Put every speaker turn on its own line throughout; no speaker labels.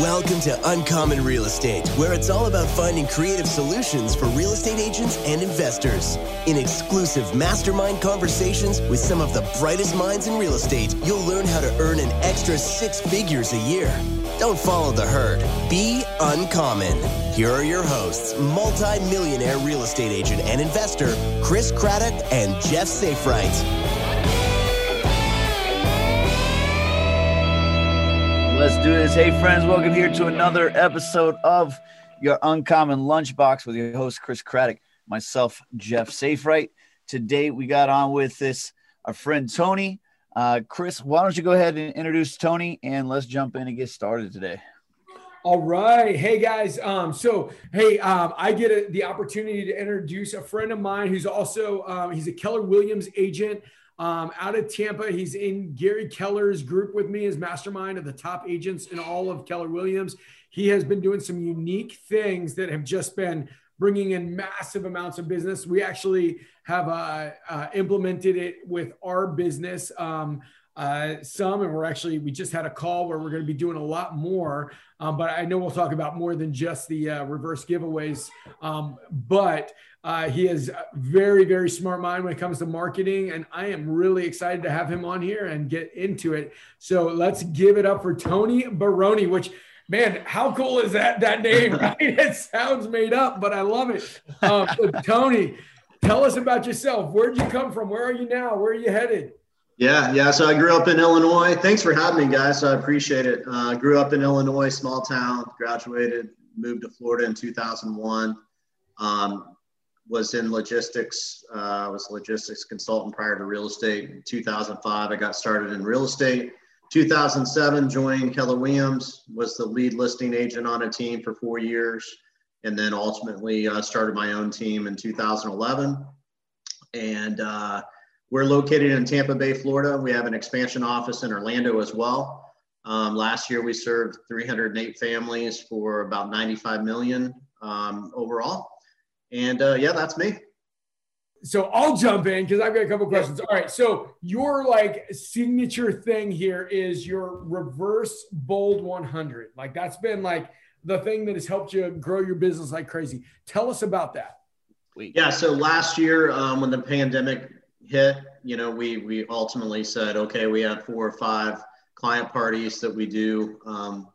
Welcome to Uncommon Real Estate, where it's all about finding creative solutions for real estate agents and investors. In exclusive mastermind conversations with some of the brightest minds in real estate, you'll learn how to earn an extra six figures a year. Don't follow the herd. Be uncommon. Here are your hosts, multi-millionaire real estate agent and investor Chris Craddock and Jeff Safright.
Let's do this. Hey, friends, welcome here to another episode of your Uncommon Lunchbox with your host, Chris Craddock, myself, Jeff Safright. Today, we got on with this, our friend Tony. Uh, Chris, why don't you go ahead and introduce Tony and let's jump in and get started today.
All right. Hey guys. Um, so hey, um, I get a, the opportunity to introduce a friend of mine who's also um, he's a Keller Williams agent um, out of Tampa. He's in Gary Keller's group with me, his mastermind of the top agents in all of Keller Williams. He has been doing some unique things that have just been bringing in massive amounts of business. We actually have uh, uh, implemented it with our business. Um, uh, some, and we're actually we just had a call where we're going to be doing a lot more. Um, but I know we'll talk about more than just the uh, reverse giveaways. Um, but uh, he is very, very smart mind when it comes to marketing, and I am really excited to have him on here and get into it. So let's give it up for Tony Baroni, which man, how cool is that that name? Right? it sounds made up, but I love it. Um, so Tony, tell us about yourself. Where'd you come from? Where are you now? Where are you headed?
Yeah, yeah. So I grew up in Illinois. Thanks for having me, guys. I appreciate it. Uh, grew up in Illinois, small town. Graduated, moved to Florida in 2001. Um, was in logistics. Uh, was a logistics consultant prior to real estate. In 2005, I got started in real estate. 2007, joined Keller Williams. Was the lead listing agent on a team for four years, and then ultimately uh, started my own team in 2011. And uh, we're located in Tampa Bay, Florida. We have an expansion office in Orlando as well. Um, last year, we served 308 families for about 95 million um, overall and uh, yeah, that's me.
So I'll jump in because I've got a couple questions. All right. So your like signature thing here is your reverse bold 100. Like that's been like the thing that has helped you grow your business like crazy. Tell us about that.
Yeah. So last year, um, when the pandemic hit, you know, we we ultimately said, okay, we have four or five client parties that we do, um,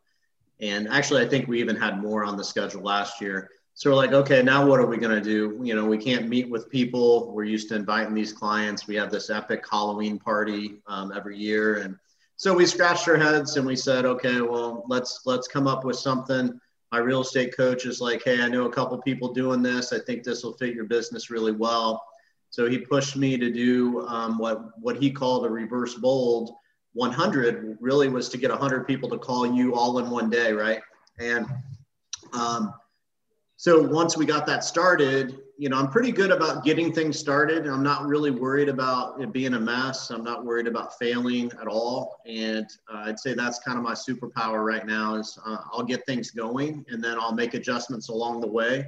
and actually, I think we even had more on the schedule last year. So we're like, okay, now what are we going to do? You know, we can't meet with people. We're used to inviting these clients. We have this epic Halloween party um, every year, and so we scratched our heads and we said, okay, well, let's let's come up with something. My real estate coach is like, hey, I know a couple people doing this. I think this will fit your business really well. So he pushed me to do um, what what he called a reverse bold 100. Really was to get 100 people to call you all in one day, right? And um, so once we got that started, you know, I'm pretty good about getting things started. I'm not really worried about it being a mess. I'm not worried about failing at all. And uh, I'd say that's kind of my superpower right now is uh, I'll get things going and then I'll make adjustments along the way.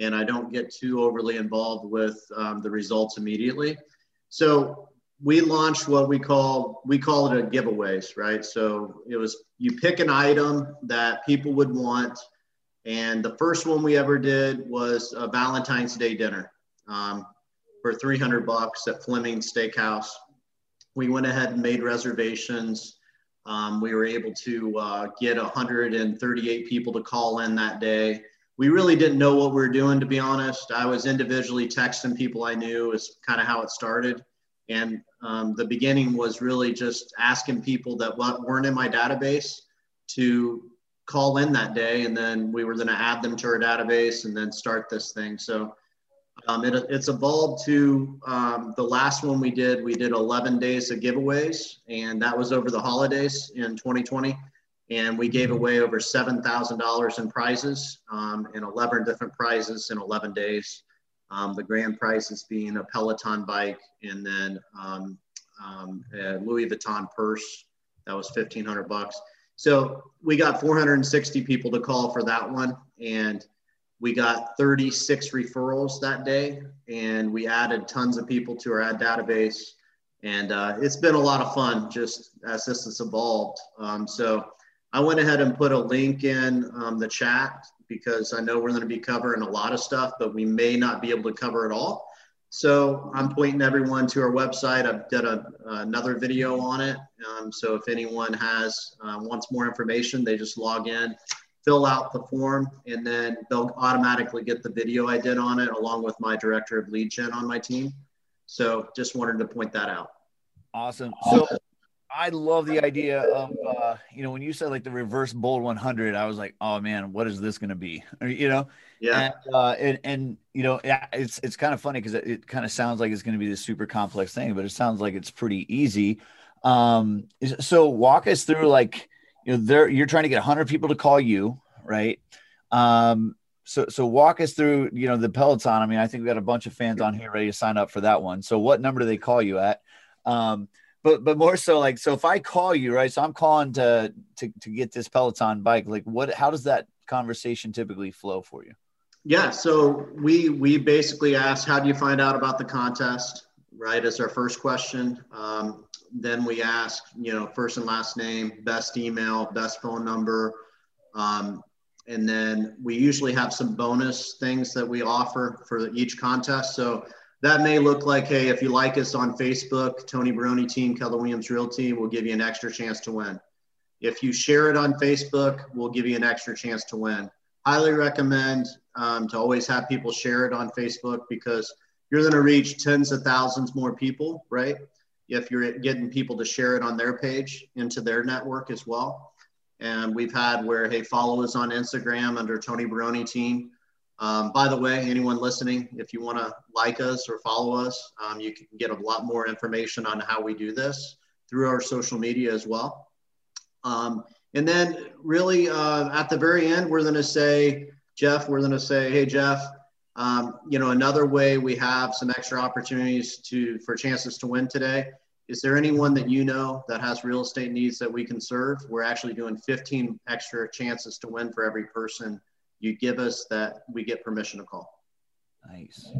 And I don't get too overly involved with um, the results immediately. So we launched what we call we call it a giveaways, right? So it was you pick an item that people would want and the first one we ever did was a Valentine's Day dinner um, for 300 bucks at Fleming Steakhouse. We went ahead and made reservations. Um, we were able to uh, get 138 people to call in that day. We really didn't know what we were doing, to be honest. I was individually texting people I knew, is kind of how it started. And um, the beginning was really just asking people that weren't in my database to call in that day, and then we were going to add them to our database and then start this thing. So um, it, it's evolved to um, the last one we did. We did 11 days of giveaways, and that was over the holidays in 2020. And we gave away over $7,000 in prizes um, and 11 different prizes in 11 days. Um, the grand prizes being a Peloton bike and then um, um, a Louis Vuitton purse that was 1500 bucks. So we got 460 people to call for that one. And we got 36 referrals that day. And we added tons of people to our ad database. And uh, it's been a lot of fun just as this has evolved. Um, so I went ahead and put a link in um, the chat because I know we're going to be covering a lot of stuff, but we may not be able to cover it all. So I'm pointing everyone to our website. I've done a, another video on it. Um, so if anyone has uh, wants more information, they just log in, fill out the form, and then they'll automatically get the video I did on it, along with my director of lead gen on my team. So just wanted to point that out.
Awesome. So I love the idea of uh, you know when you said like the reverse bold 100, I was like, oh man, what is this going to be? you know,
yeah.
And, uh, and, and you know, it's it's kind of funny because it, it kind of sounds like it's going to be this super complex thing, but it sounds like it's pretty easy. Um, so walk us through like you know, there you're trying to get 100 people to call you, right? Um, so so walk us through you know the Peloton. I mean, I think we got a bunch of fans on here ready to sign up for that one. So what number do they call you at? Um, but but more so like so if I call you right, so I'm calling to to to get this Peloton bike. Like what? How does that conversation typically flow for you?
Yeah, so we we basically ask, how do you find out about the contest? Right, as our first question. Um, then we ask, you know, first and last name, best email, best phone number, um, and then we usually have some bonus things that we offer for each contest. So that may look like, hey, if you like us on Facebook, Tony Baroni Team, Keller Williams Realty, we'll give you an extra chance to win. If you share it on Facebook, we'll give you an extra chance to win. Highly recommend um, to always have people share it on Facebook because you're going to reach tens of thousands more people, right? If you're getting people to share it on their page into their network as well. And we've had where, hey, follow us on Instagram under Tony Baroni Team um, by the way, anyone listening, if you want to like us or follow us, um, you can get a lot more information on how we do this through our social media as well. Um, and then, really, uh, at the very end, we're going to say, Jeff, we're going to say, hey, Jeff, um, you know, another way we have some extra opportunities to for chances to win today. Is there anyone that you know that has real estate needs that we can serve? We're actually doing 15 extra chances to win for every person you give us that we get permission to call.
Nice.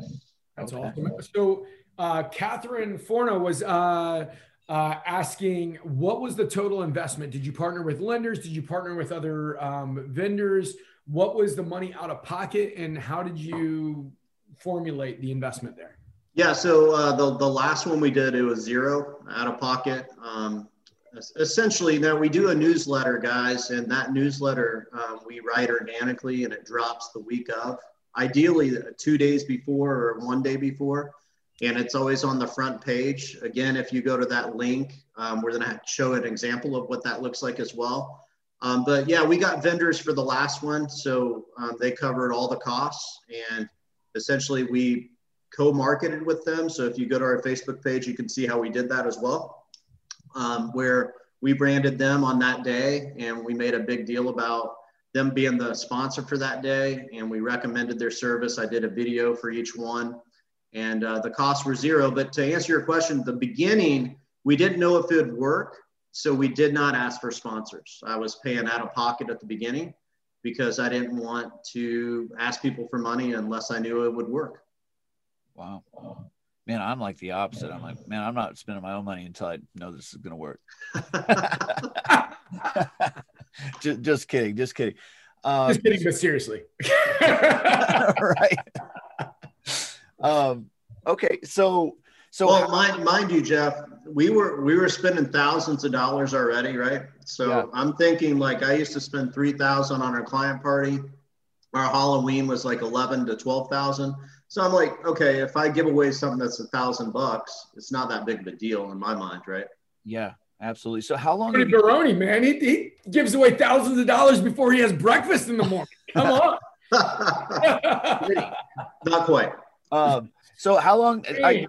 That's okay. awesome. So, uh, Catherine Forna was uh, uh, asking, what was the total investment? Did you partner with lenders? Did you partner with other um, vendors? What was the money out of pocket, and how did you formulate the investment there?
Yeah, so uh, the the last one we did, it was zero out of pocket. Um, essentially now we do a newsletter guys and that newsletter um, we write organically and it drops the week of ideally two days before or one day before. And it's always on the front page. Again if you go to that link um, we're going to show an example of what that looks like as well. Um, but yeah we got vendors for the last one so um, they covered all the costs and essentially we co-marketed with them. So if you go to our facebook page you can see how we did that as well um, where we branded them on that day and we made a big deal about them being the sponsor for that day and we recommended their service. I did a video for each one and uh, the costs were zero. But to answer your question the beginning we didn't know if it would work so we did not ask for sponsors. I was paying out of pocket at the beginning because i didn't want to ask people for money unless i knew it would work.
Wow man, I'm like the opposite. I'm like, man, I'm not spending my own money until I know this is going to work. just, just kidding. Just kidding.
Um, just kidding, but seriously.
right. Um, okay. So, so
well, mind, mind you, Jeff, we were, we were spending thousands of dollars already. Right. So yeah. I'm thinking like I used to spend 3000 on our client party. Our Halloween was like 11 to 12,000 so I'm like, okay, if I give away something that's a thousand bucks, it's not that big of a deal in my mind, right?
Yeah, absolutely. So how long?
Tony Baroni, man, he, he gives away thousands of dollars before he has breakfast in the morning. Come on.
not quite.
Um, so how long? I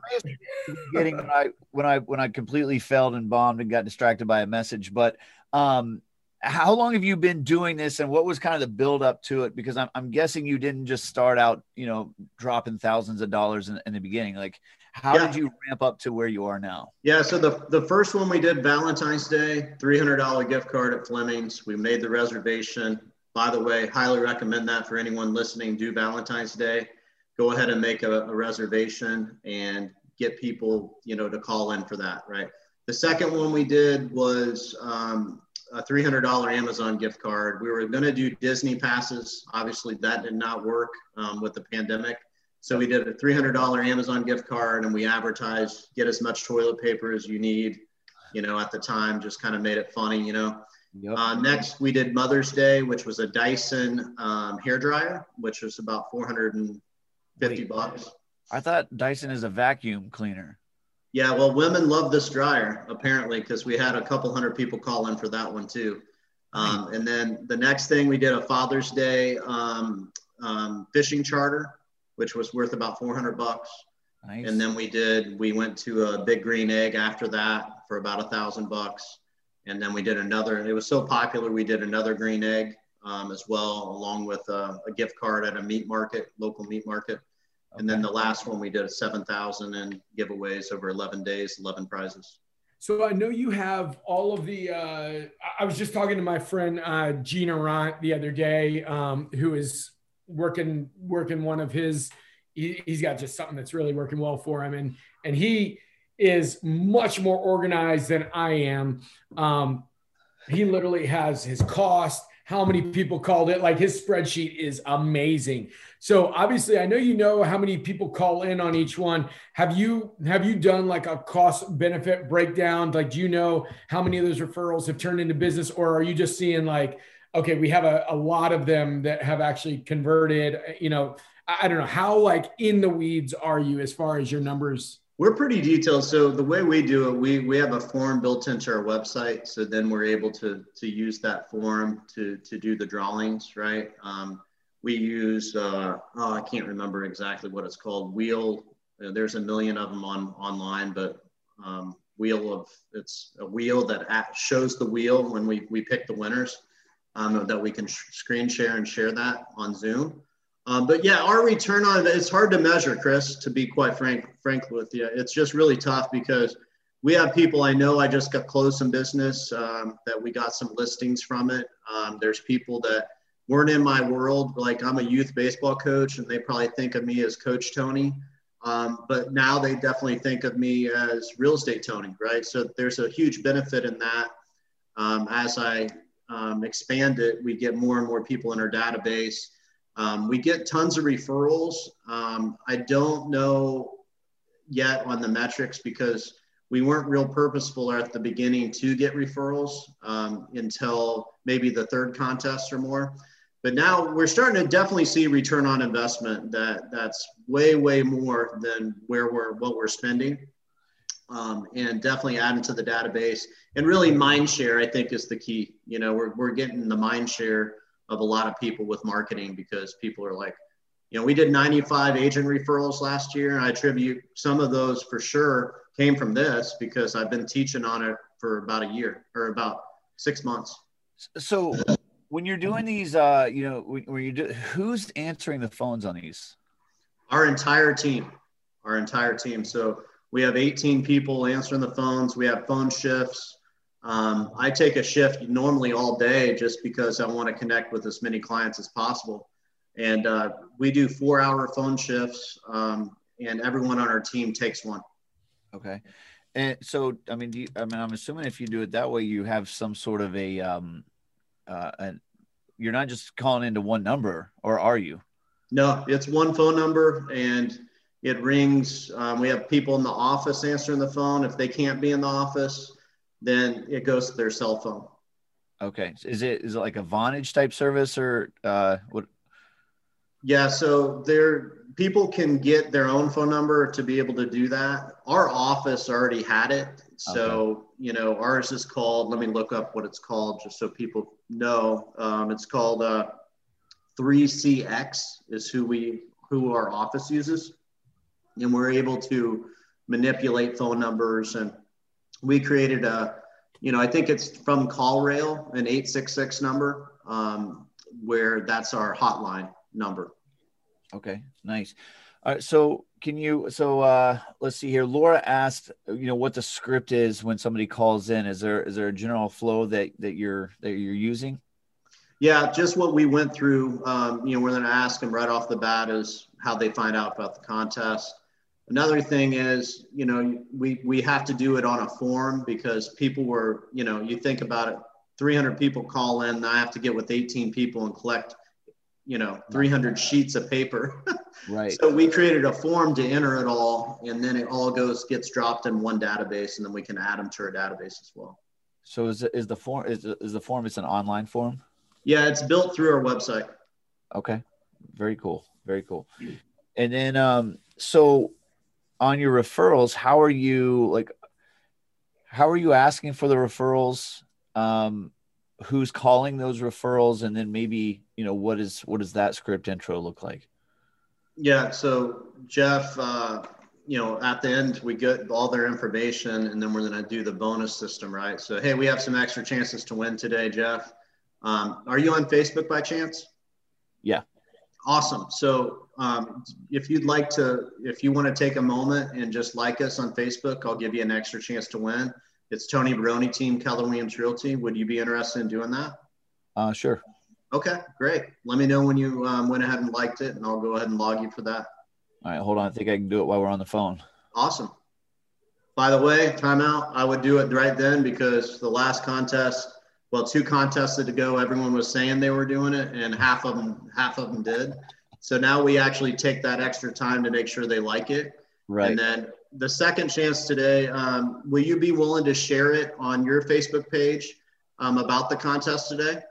getting when I when I when I completely failed and bombed and got distracted by a message, but um, how long have you been doing this and what was kind of the build up to it? Because i'm, I'm guessing you didn't just start out you know dropping thousands of dollars in, in the beginning. Like how yeah. did you ramp up to where you are now?
Yeah so the, the first one we did valentine's day $300 gift card at fleming's. We made the reservation. By the way highly recommend that for anyone listening. Do valentine's day. Go ahead and make a, a reservation and get people you know to call in for that right? The second one we did was um, a $300 Amazon gift card. We were going to do Disney passes. Obviously, that did not work um, with the pandemic. So we did a $300 Amazon gift card and we advertised get as much toilet paper as you need, you know, at the time, just kind of made it funny, you know. Yep. Uh, next, we did Mother's Day, which was a Dyson um, hair dryer, which was about 450 Wait, bucks.
I thought Dyson is a vacuum cleaner.
Yeah, well, women love this dryer apparently because we had a couple hundred people call in for that one too. Um, and then the next thing we did a Father's Day um, um, fishing charter, which was worth about 400 bucks. Nice. And then we did we went to a big green egg after that for about a thousand bucks. And then we did another. It was so popular, we did another green egg um, as well, along with a, a gift card at a meat market, local meat market. And then the last one we did a 7,000 in giveaways over 11 days, 11 prizes.
So I know you have all of the. Uh, I was just talking to my friend uh, Gina Ront the other day, um, who is working working one of his. He, he's got just something that's really working well for him, and and he is much more organized than I am. Um, he literally has his cost, how many people called it. Like his spreadsheet is amazing. So obviously, I know you know how many people call in on each one. Have you have you done like a cost benefit breakdown? Like, do you know how many of those referrals have turned into business, or are you just seeing like, okay, we have a, a lot of them that have actually converted? You know, I, I don't know how like in the weeds are you as far as your numbers
we're pretty detailed. So the way we do it, we we have a form built into our website. So then we're able to to use that form to to do the drawings, right? Um, we use uh, oh, I can't remember exactly what it's called. Wheel. Uh, there's a million of them on online, but um, wheel of it's a wheel that shows the wheel when we we pick the winners. Um, that we can sh- screen share and share that on Zoom. Um, but yeah, our return on it's hard to measure, Chris. To be quite frank, frank with you, it's just really tough because we have people I know. I just got closed some business um, that we got some listings from it. Um, there's people that weren't in my world, like I'm a youth baseball coach, and they probably think of me as Coach Tony. Um, but now they definitely think of me as real estate Tony, right? So there's a huge benefit in that. Um, as I um, expand it, we get more and more people in our database um, we get tons of referrals. Um, I don't know yet on the metrics because we weren't real purposeful at the beginning to get referrals um, until maybe the third contest or more. But now we're starting to definitely see return on investment that that's way way more than where we're what we're spending, um, and definitely adding to the database and really mind share I think is the key. You know we're we're getting the mind share of a lot of people with marketing because people are like, you know, we did 95 agent referrals last year, and I attribute some of those for sure came from this because I've been teaching on it for about a year or about six months.
So, when you're doing these, uh, you know, when you do, who's answering the phones on these?
Our entire team, our entire team. So we have 18 people answering the phones. We have phone shifts. Um, I take a shift normally all day just because I want to connect with as many clients as possible. And uh, we do four hour phone shifts, um, and everyone on our team takes one.
Okay. And so, I mean, you, I mean, I'm assuming if you do it that way, you have some sort of a, um, uh, a, you're not just calling into one number, or are you?
No, it's one phone number, and it rings. Um, we have people in the office answering the phone. If they can't be in the office, then it goes to their cell phone.
Okay. Is it is it like a Vonage type service or uh, what?
Yeah. So there, people can get their own phone number to be able to do that. Our office already had it. So, okay. you know, ours is called, let me look up what it's called just so people know. Um, it's called uh, 3CX is who we, who our office uses. And we're able to manipulate phone numbers and we created a, you know, I think it's from CallRail, an 866 number, um, where that's our hotline number.
Okay, nice. All right, so can you, so uh, let's see here. Laura asked, you know, what the script is when somebody calls in. Is there is there a general flow that that you're that you're using?
Yeah, just what we went through. Um, you know, we're going to ask them right off the bat is how they find out about the contest. Another thing is, you know, we, we have to do it on a form because people were, you know, you think about it 300 people call in, I have to get with 18 people and collect, you know, 300 sheets of paper.
Right.
so we created a form to enter it all, and then it all goes gets dropped in one database, and then we can add them to our database as well.
So is is the form is is the form? It's an online form.
Yeah, it's built through our website.
Okay, very cool, very cool. And then, um, so on your referrals, how are you like? How are you asking for the referrals? Um, who's calling those referrals, and then maybe you know what is what does that script intro look like?
Yeah. So Jeff, uh, you know, at the end we get all their information, and then we're going to do the bonus system, right? So hey, we have some extra chances to win today, Jeff. Um, are you on Facebook by chance?
Yeah.
Awesome. So um, if you'd like to, if you want to take a moment and just like us on Facebook, I'll give you an extra chance to win. It's Tony Baroni Team, Keller Williams Realty. Would you be interested in doing that?
Uh, sure.
Okay, great. Let me know when you um, went ahead and liked it, and I'll go ahead and log you for that.
All right, hold on. I think I can do it while we're on the phone.
Awesome. By the way, timeout. I would do it right then because the last contest, well, two contests go. everyone was saying they were doing it, and half of them, half of them did. So now we actually take that extra time to make sure they like it.
Right.
And then the second chance today, um, will you be willing to share it on your Facebook page um, about the contest today?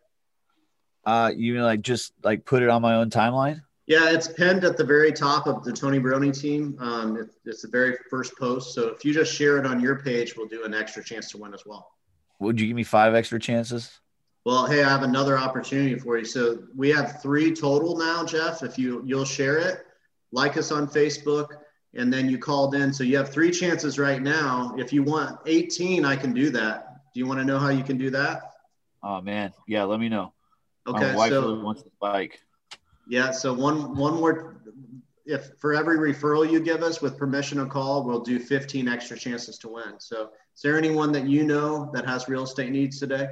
Uh, you mean like just like put it on my own timeline?
Yeah, it's pinned at the very top of the Tony Baroni team. Um, it, it's the very first post. So if you just share it on your page, we'll do an extra chance to win as well.
Would you give me five extra chances?
Well, hey, I have another opportunity for you. So we have three total now, Jeff. If you you'll share it, like us on Facebook, and then you called in. So you have three chances right now. If you want 18, I can do that. Do you want to know how you can do that?
Oh man, yeah. Let me know.
Okay,
My wife
so
really wants the bike.
yeah, so one one more. If for every referral you give us with permission to call, we'll do 15 extra chances to win. So is there anyone that you know that has real estate needs today?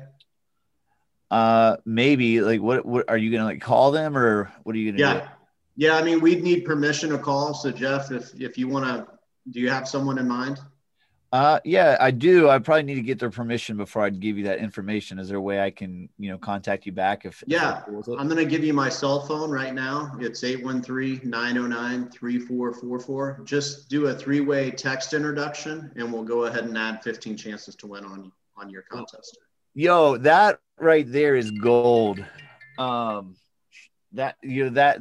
Uh, maybe like what? What are you gonna like call them or what are you gonna
Yeah. Yeah, I mean, we'd need permission to call. So Jeff, if if you want to, do you have someone in mind?
Uh, yeah, I do. I probably need to get their permission before I'd give you that information. Is there a way I can, you know, contact you back if?
Yeah? I'm going to give you my cell phone right now. It's 813-909-3444. Just do a three-way text introduction and we'll go ahead and add 15 chances to win on on your contest.
Yo, that right there is gold. Um, that you know that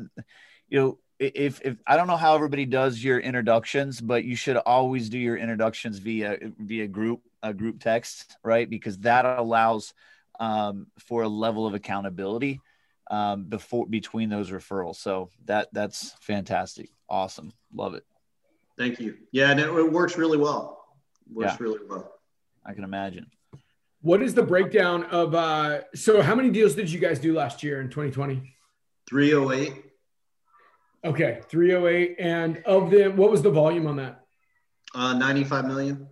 you know if if I don't know how everybody does your introductions, but you should always do your introductions via via group a group text, right? Because that allows um, for a level of accountability um, before between those referrals. So that that's fantastic, awesome, love it.
Thank you. Yeah, and it, it works really well. Works
Yeah.
really well.
I can imagine.
What is the breakdown of uh so how many deals did you guys do last year in 2020?
308.
Okay, 308 and of them what was the volume on that?
Uh, 95 million.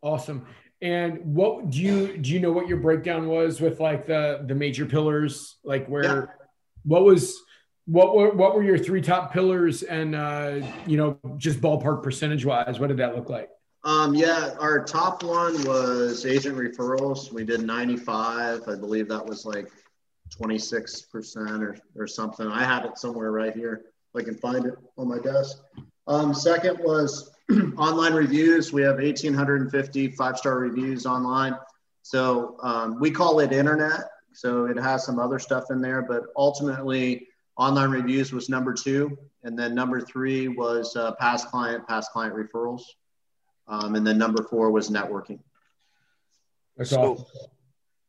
Awesome. And what do you do you know what your breakdown was with like the the major pillars like where
Yeah.
what was what were what were your three top pillars and uh you know just ballpark percentage wise what did that look like?
Um, yeah, our top one was agent referrals. We did 95. I believe that was like 26% or, or something. I have it somewhere right here. If I can find it on my desk. Um, second was online reviews. We have 1,850 five-star reviews online. So um, we call it internet. So it has some other stuff in there, but ultimately online reviews was number two. And then number three was uh, past client, past client referrals. Um, and then number four was networking.
That's
So-
awesome.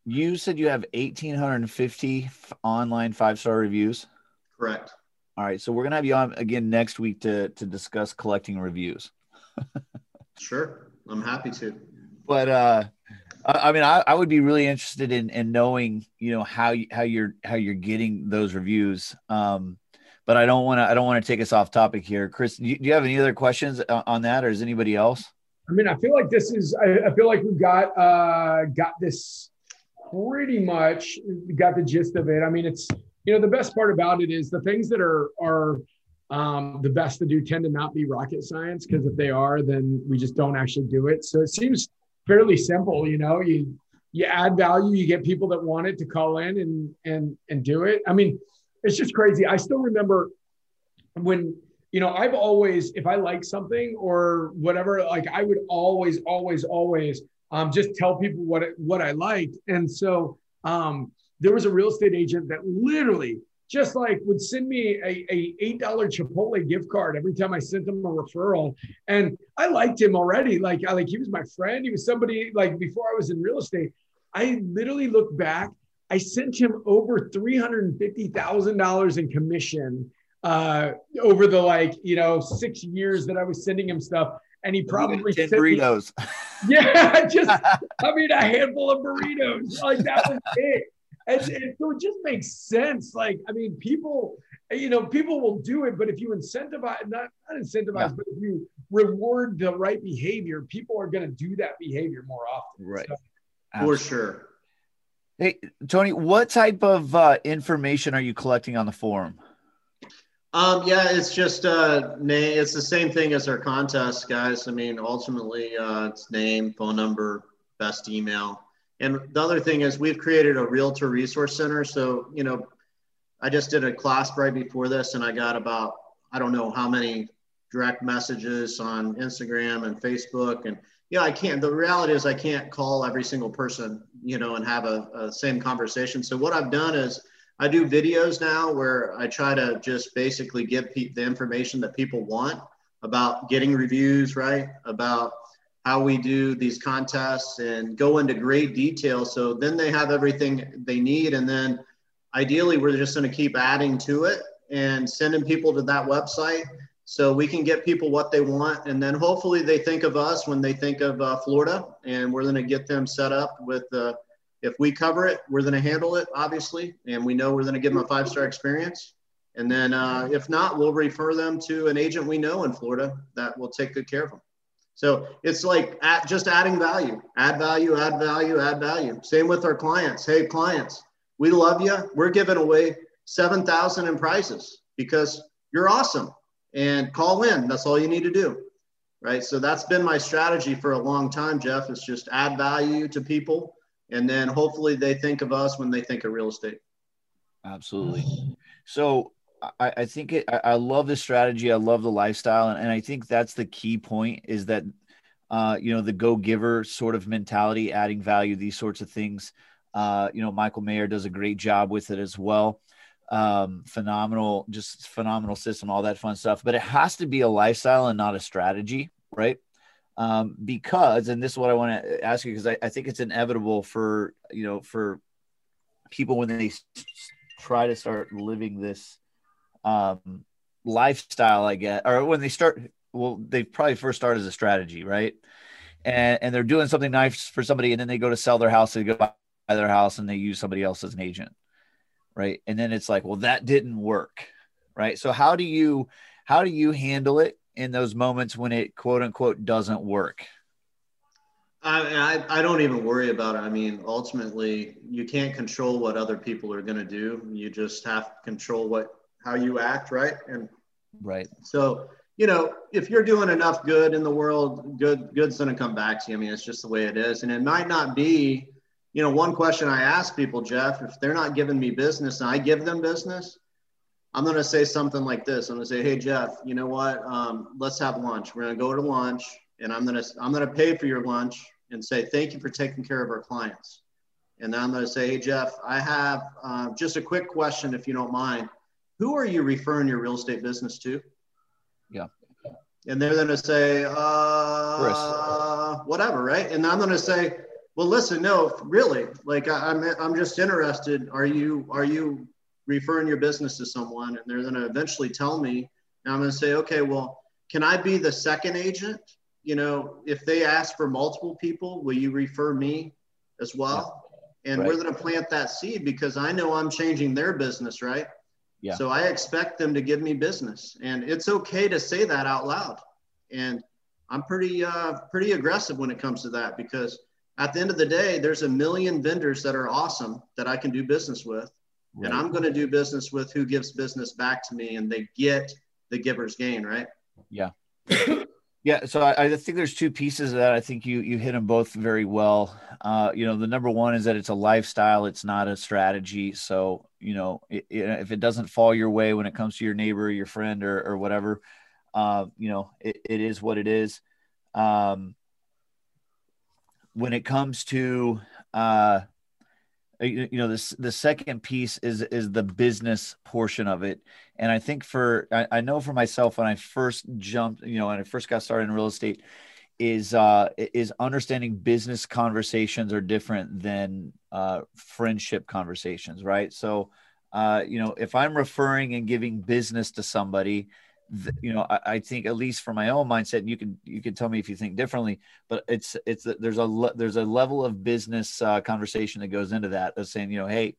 You said you have 1,850 f- online five star reviews.
Correct.
All right, so we're gonna have you on again next week to to discuss collecting reviews.
Sure. I'm happy to.
But uh, I, I mean, I, I would be really interested in in knowing, you know, how you, how you're how you're getting those reviews. Um, but I don't want to I don't want to take us off topic here, Chris. Do you, do you have any other questions on on that, or is anybody else?
I mean, I feel like this is. I, I feel like we've got uh, got this pretty much got the gist of it. I mean, it's you know the best part about it is the things that are are um, the best to do tend to not be rocket science because if they are, then we just don't actually do it. So it seems fairly simple. You know, you you add value, you get people that want it to call in and and and do it. I mean, it's just crazy. I still remember when you know I've always if I like something or whatever, like I would always, always, always um, just tell people what it, what I liked. And so um, there was a real estate agent that literally just like would send me a, a eight dollar Chipotle gift card every time I sent him a referral, and I liked him already. Like I like he was my friend. He was somebody like before I was in real estate. I literally look back. I sent him over three hundred and fifty thousand dollars in commission uh, over the like you know six years that I was sending him stuff, and he probably
ten burritos.
Me, yeah, just I mean a handful of burritos. Like that was it. And, and, so it just makes sense. Like, I mean, people, you know, people will do it, but if you incentivize, not, not incentivize, yeah. but if you reward the right behavior, people are going to do that behavior more often.
Right. So,
For sure.
Hey, Tony, what type of uh, information are you collecting on the forum?
Um, yeah, it's just uh, name. It's the same thing as our contest, guys. I mean, ultimately, uh, it's name, phone number, best email. And the other thing is, we've created a realtor resource center. So, you know, I just did a class right before this, and I got about I don't know how many direct messages on Instagram and Facebook. And yeah, I can't. The reality is, I can't call every single person, you know, and have a, a same conversation. So what I've done is I do videos now where I try to just basically give pe- the information that people want about getting reviews, right? About how we do these contests and go into great detail. So then they have everything they need. And then ideally, we're just going to keep adding to it and sending people to that website so we can get people what they want. And then hopefully they think of us when they think of uh, Florida and we're going to get them set up with uh, if we cover it, we're going to handle it, obviously, and we know we're going to give them a five star experience. And then uh, if not, we'll refer them to an agent we know in Florida that will take good care of them. So it's like at, just adding value, add value, add value, add value. Same with our clients. Hey, clients, we love you. We're giving away 7,000 in prizes because you're awesome and call in. That's all you need to do. Right. So that's been my strategy for a long time, Jeff, is just add value to people and then hopefully they think of us when they think of real estate.
Absolutely. So I, I think it, I, love the strategy. I love the lifestyle. And, and I think that's the key point is that, uh, you know, the go giver sort of mentality, adding value, these sorts of things. Uh, you know, Michael Maher does a great job with it as well. Um, phenomenal, just phenomenal system, all that fun stuff. But it has to be a lifestyle and not a strategy, right? um, because, and this is what I want to ask you because I, I, think it's inevitable for you know for people when they try to start living this um, lifestyle, I guess, or when they start, well, they probably first start as a strategy, right? And and they're doing something nice for somebody, and then they go to sell their house, they go buy their house, and they use somebody else as an agent, right? And then it's like, well, that didn't work, right? So how do you how do you handle it in those moments when it quote unquote doesn't work?
I, I, don't even worry about it. I mean, ultimately, you can't control what other people are going to do. You just have to control what how you act, right? And
right.
So you know, if you're doing enough good in the world, good good's to come back to you. I mean, it's just the way it is, and it might not be. You know, one question I ask people, Jeff, if they're not giving me business and I give them business, I'm to say something like this. I'm to say, Hey, Jeff, you know what? Um, let's have lunch. We're to go to lunch and I'm to, I'm to pay for your lunch and say, thank you for taking care of our clients. And then I'm to say, Hey, Jeff, I have uh, just a quick question, if you don't mind. Who are you referring your real estate business to?
Yeah.
And they're going to say, uh, whatever. Right. And I'm going to say, well, listen, no, really, like I, I'm, I'm just interested. Are you, are you referring your business to someone and they're going to eventually tell me and i'm going to say okay well can i be the second agent you know if they ask for multiple people will you refer me as well yeah. and right. we're going to plant that seed because i know i'm changing their business right yeah. so i expect them to give me business and it's okay to say that out loud and i'm pretty uh, pretty aggressive when it comes to that because at the end of the day there's a million vendors that are awesome that i can do business with Right. And I'm going to do business with who gives business back to me and they get the giver's gain, right?
Yeah. Yeah, so I, I, think there's two pieces of that. I think you you hit them both very well. Uh, you know, the number one is that it's a lifestyle; it's not a strategy. So, you know, it, it, if it doesn't fall your way when it comes to your neighbor, your friend, or, or whatever, uh, you know, it, it is what it is. Um, when it comes to uh, you know this the second piece is is the business portion of it. And i think for I, I, know for myself when i first jumped you know when i first got started in real estate is uh is understanding business conversations are different than uh friendship conversations right? So uh you know if i'm referring and giving business to somebody you know I, I, think at least for my own mindset and you can you can tell me if you think differently but it's it's there's a there's a level of business uh, conversation that goes into that of saying you know hey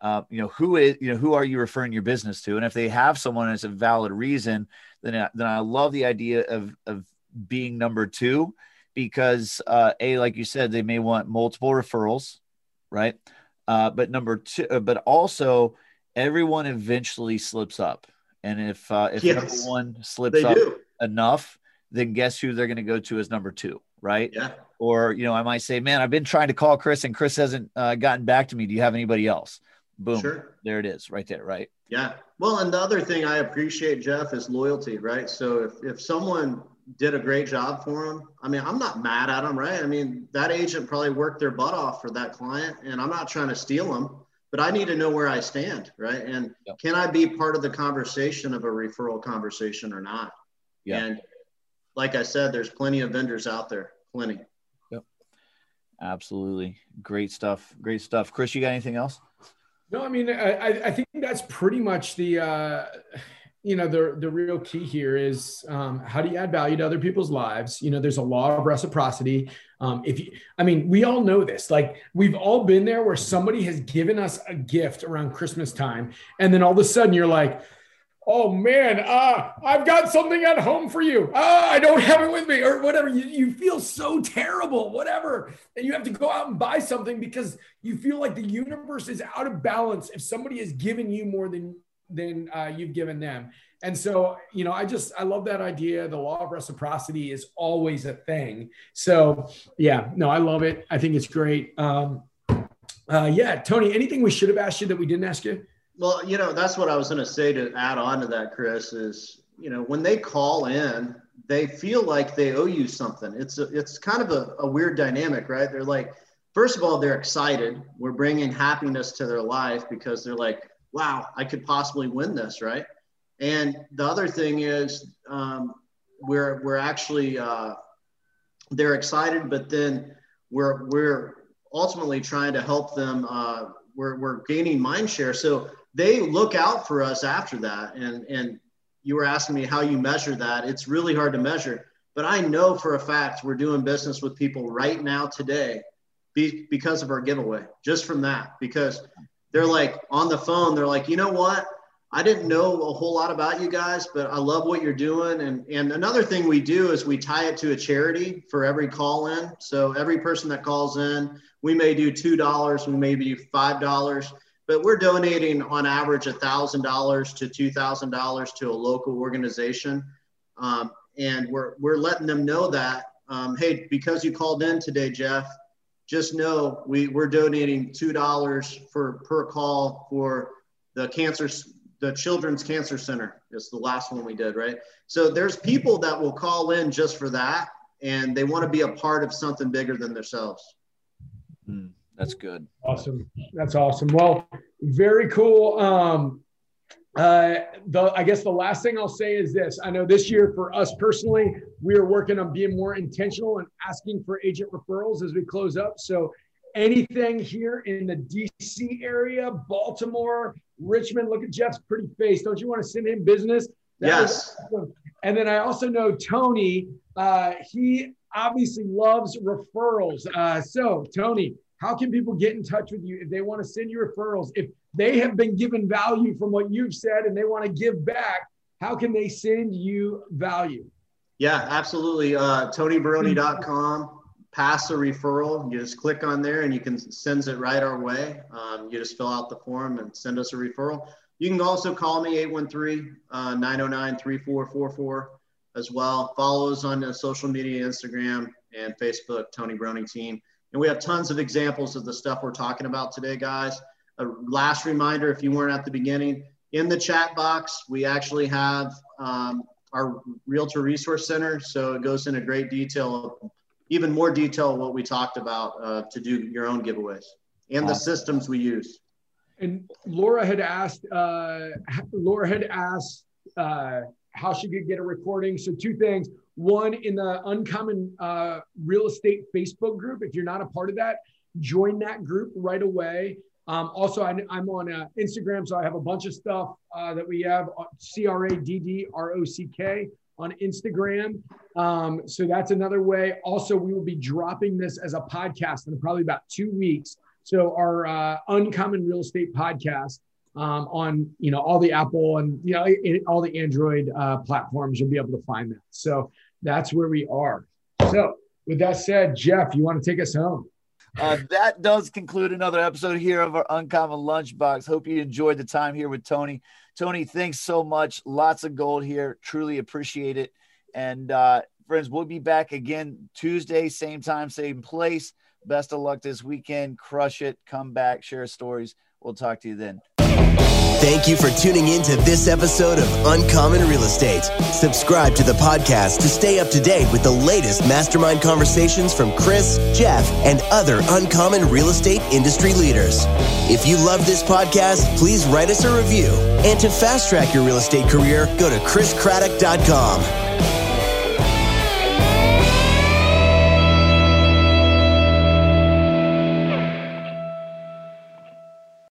uh, you know who is you know who are you referring your business to? And if they have someone as a valid reason then I, then I love the idea of of being number two because uh, a like you said they may want multiple referrals right? Uh, but number two uh, but also everyone eventually slips up and if uh, if yes, number one slips up do. enough, then guess who they're going to go to as number two, right?
Yeah.
Or you know, I might say, man, I've been trying to call Chris, and Chris hasn't uh, gotten back to me. Do you have anybody else? Boom. Sure. There it is, right there, right?
Yeah. Well, and the other thing I appreciate, Jeff, is loyalty, right? So if if someone did a great job for him. I mean, I'm not mad at him, right? I mean, that agent probably worked their butt off for that client, and I'm not trying to steal them but I need to know where I stand, right? And yep. can I be part of the conversation of a referral conversation or not? Yeah. And like I said, there's plenty of vendors out there, plenty.
Yep. Absolutely. Great stuff. Great stuff. Chris, you got anything else?
No, I mean, I, I think that's pretty much the, uh, you know the the real key here is um, how do you add value to other people's lives? You know there's a law of reciprocity. Um, if you i mean we all know this. Like we've all been there where somebody has given us a gift around christmas time and then all of a sudden you're like oh man uh, i've got something at home for you. Uh, i don't have it with me or whatever. You, you feel so terrible whatever and you have to go out and buy something because you feel like the universe is out of balance if somebody has given you more than than uh, you've given them. And so, you know, I just, I love that idea. The law of reciprocity is always a thing. So, yeah, no, I love it. I think it's great. Um, uh, yeah, Tony, anything we should have asked you that we didn't ask you?
Well, you know, that's what I was going to say to add on to that, Chris, is, you know, when they call in, they feel like they owe you something. It's a, it's kind of a, a weird dynamic, right? They're like, first of all, they're excited. We're bringing happiness to their life because they're like, wow, I could possibly win this, right? And the other thing is, um, we're we're actually uh, they're excited, but then we're we're ultimately trying to help them. Uh, we're we're gaining mind share, so they look out for us after that. And and you were asking me how you measure that. It's really hard to measure, but I know for a fact we're doing business with people right now today be, because of our giveaway. Just from that, because they're like on the phone, they're like, you know what? I didn't know a whole lot about you guys, but I love what you're doing. And and another thing we do is we tie it to a charity for every call in. So every person that calls in, we may do two dollars, we may do five dollars, but we're donating on average a thousand dollars to two thousand dollars to a local organization. Um, and we're we're letting them know that um, hey, because you called in today, Jeff, just know we, we're donating $2 for per call for the cancer, the Children's Cancer Center is the last one we did, right? So there's people that will call in just for that and they want to be a part of something bigger than themselves.
Mm, that's good.
Awesome. That's awesome. Well, very cool. Um, uh, the, I guess the last thing I'll say is this. I know this year for us personally, we are working on being more intentional and asking for agent referrals as we close up. So anything here in the DC area, Baltimore, Richmond, look at Jeff's pretty face. Don't you want to send him business?
That yes.
Awesome. And then I also know Tony, uh, he obviously loves referrals. Uh, so Tony, how can people get in touch with you if they want to send you referrals? If they have been given value from what you've said and they want to give back, how can they send you value?
Yeah, absolutely. Uh, TonyBaroni.com, pass a referral. You just click on there and you can send it right our way. Um, you just fill out the form and send us a referral. You can also call me 813 uh, 909 3444. as well. Follow us on social media, Instagram and Facebook, Tony Baroni Team. And we have tons of examples of the stuff we're talking about today, guys. A last reminder if you weren't at the beginning, in the chat box, we actually have um, our Realtor Resource Center. So it goes into great detail, even more detail what we talked about uh, to do your own giveaways and awesome. the systems we use.
And Laura had asked, uh, Laura had asked uh, how she could get a recording. So two things. One, in the Uncommon uh, Real Estate Facebook group, if you're not a part of that, join that group right away. Um, also, I, am on uh, Instagram, so I have a bunch of stuff uh, that we have uh, C R A D D R O C K on Instagram. Um, so that's another way. Also, we will be dropping this as a podcast in probably about two weeks. So our uh, Uncommon Real Estate podcast um, on you know all the Apple and you know all the Android uh, platforms, you'll be able to find that. So that's where we are. So with that said, Jeff, you want to take us home?
Uh, that does conclude another episode here of our Uncommon Lunchbox. Hope you enjoyed the time here with Tony. Tony, thanks so much. Lots of gold here. Truly appreciate it. And uh, friends, we'll be back again Tuesday, same time, same place. Best of luck this weekend. Crush it. Come back, share stories. We'll talk to you then.
Thank you for tuning in to this episode of Uncommon Real Estate. Subscribe to the podcast to stay up to date with the latest mastermind conversations from Chris, Jeff, and other uncommon real estate industry leaders. If you love this podcast, please write us a review. And to fast track your real estate career, go to chriscraddock.com.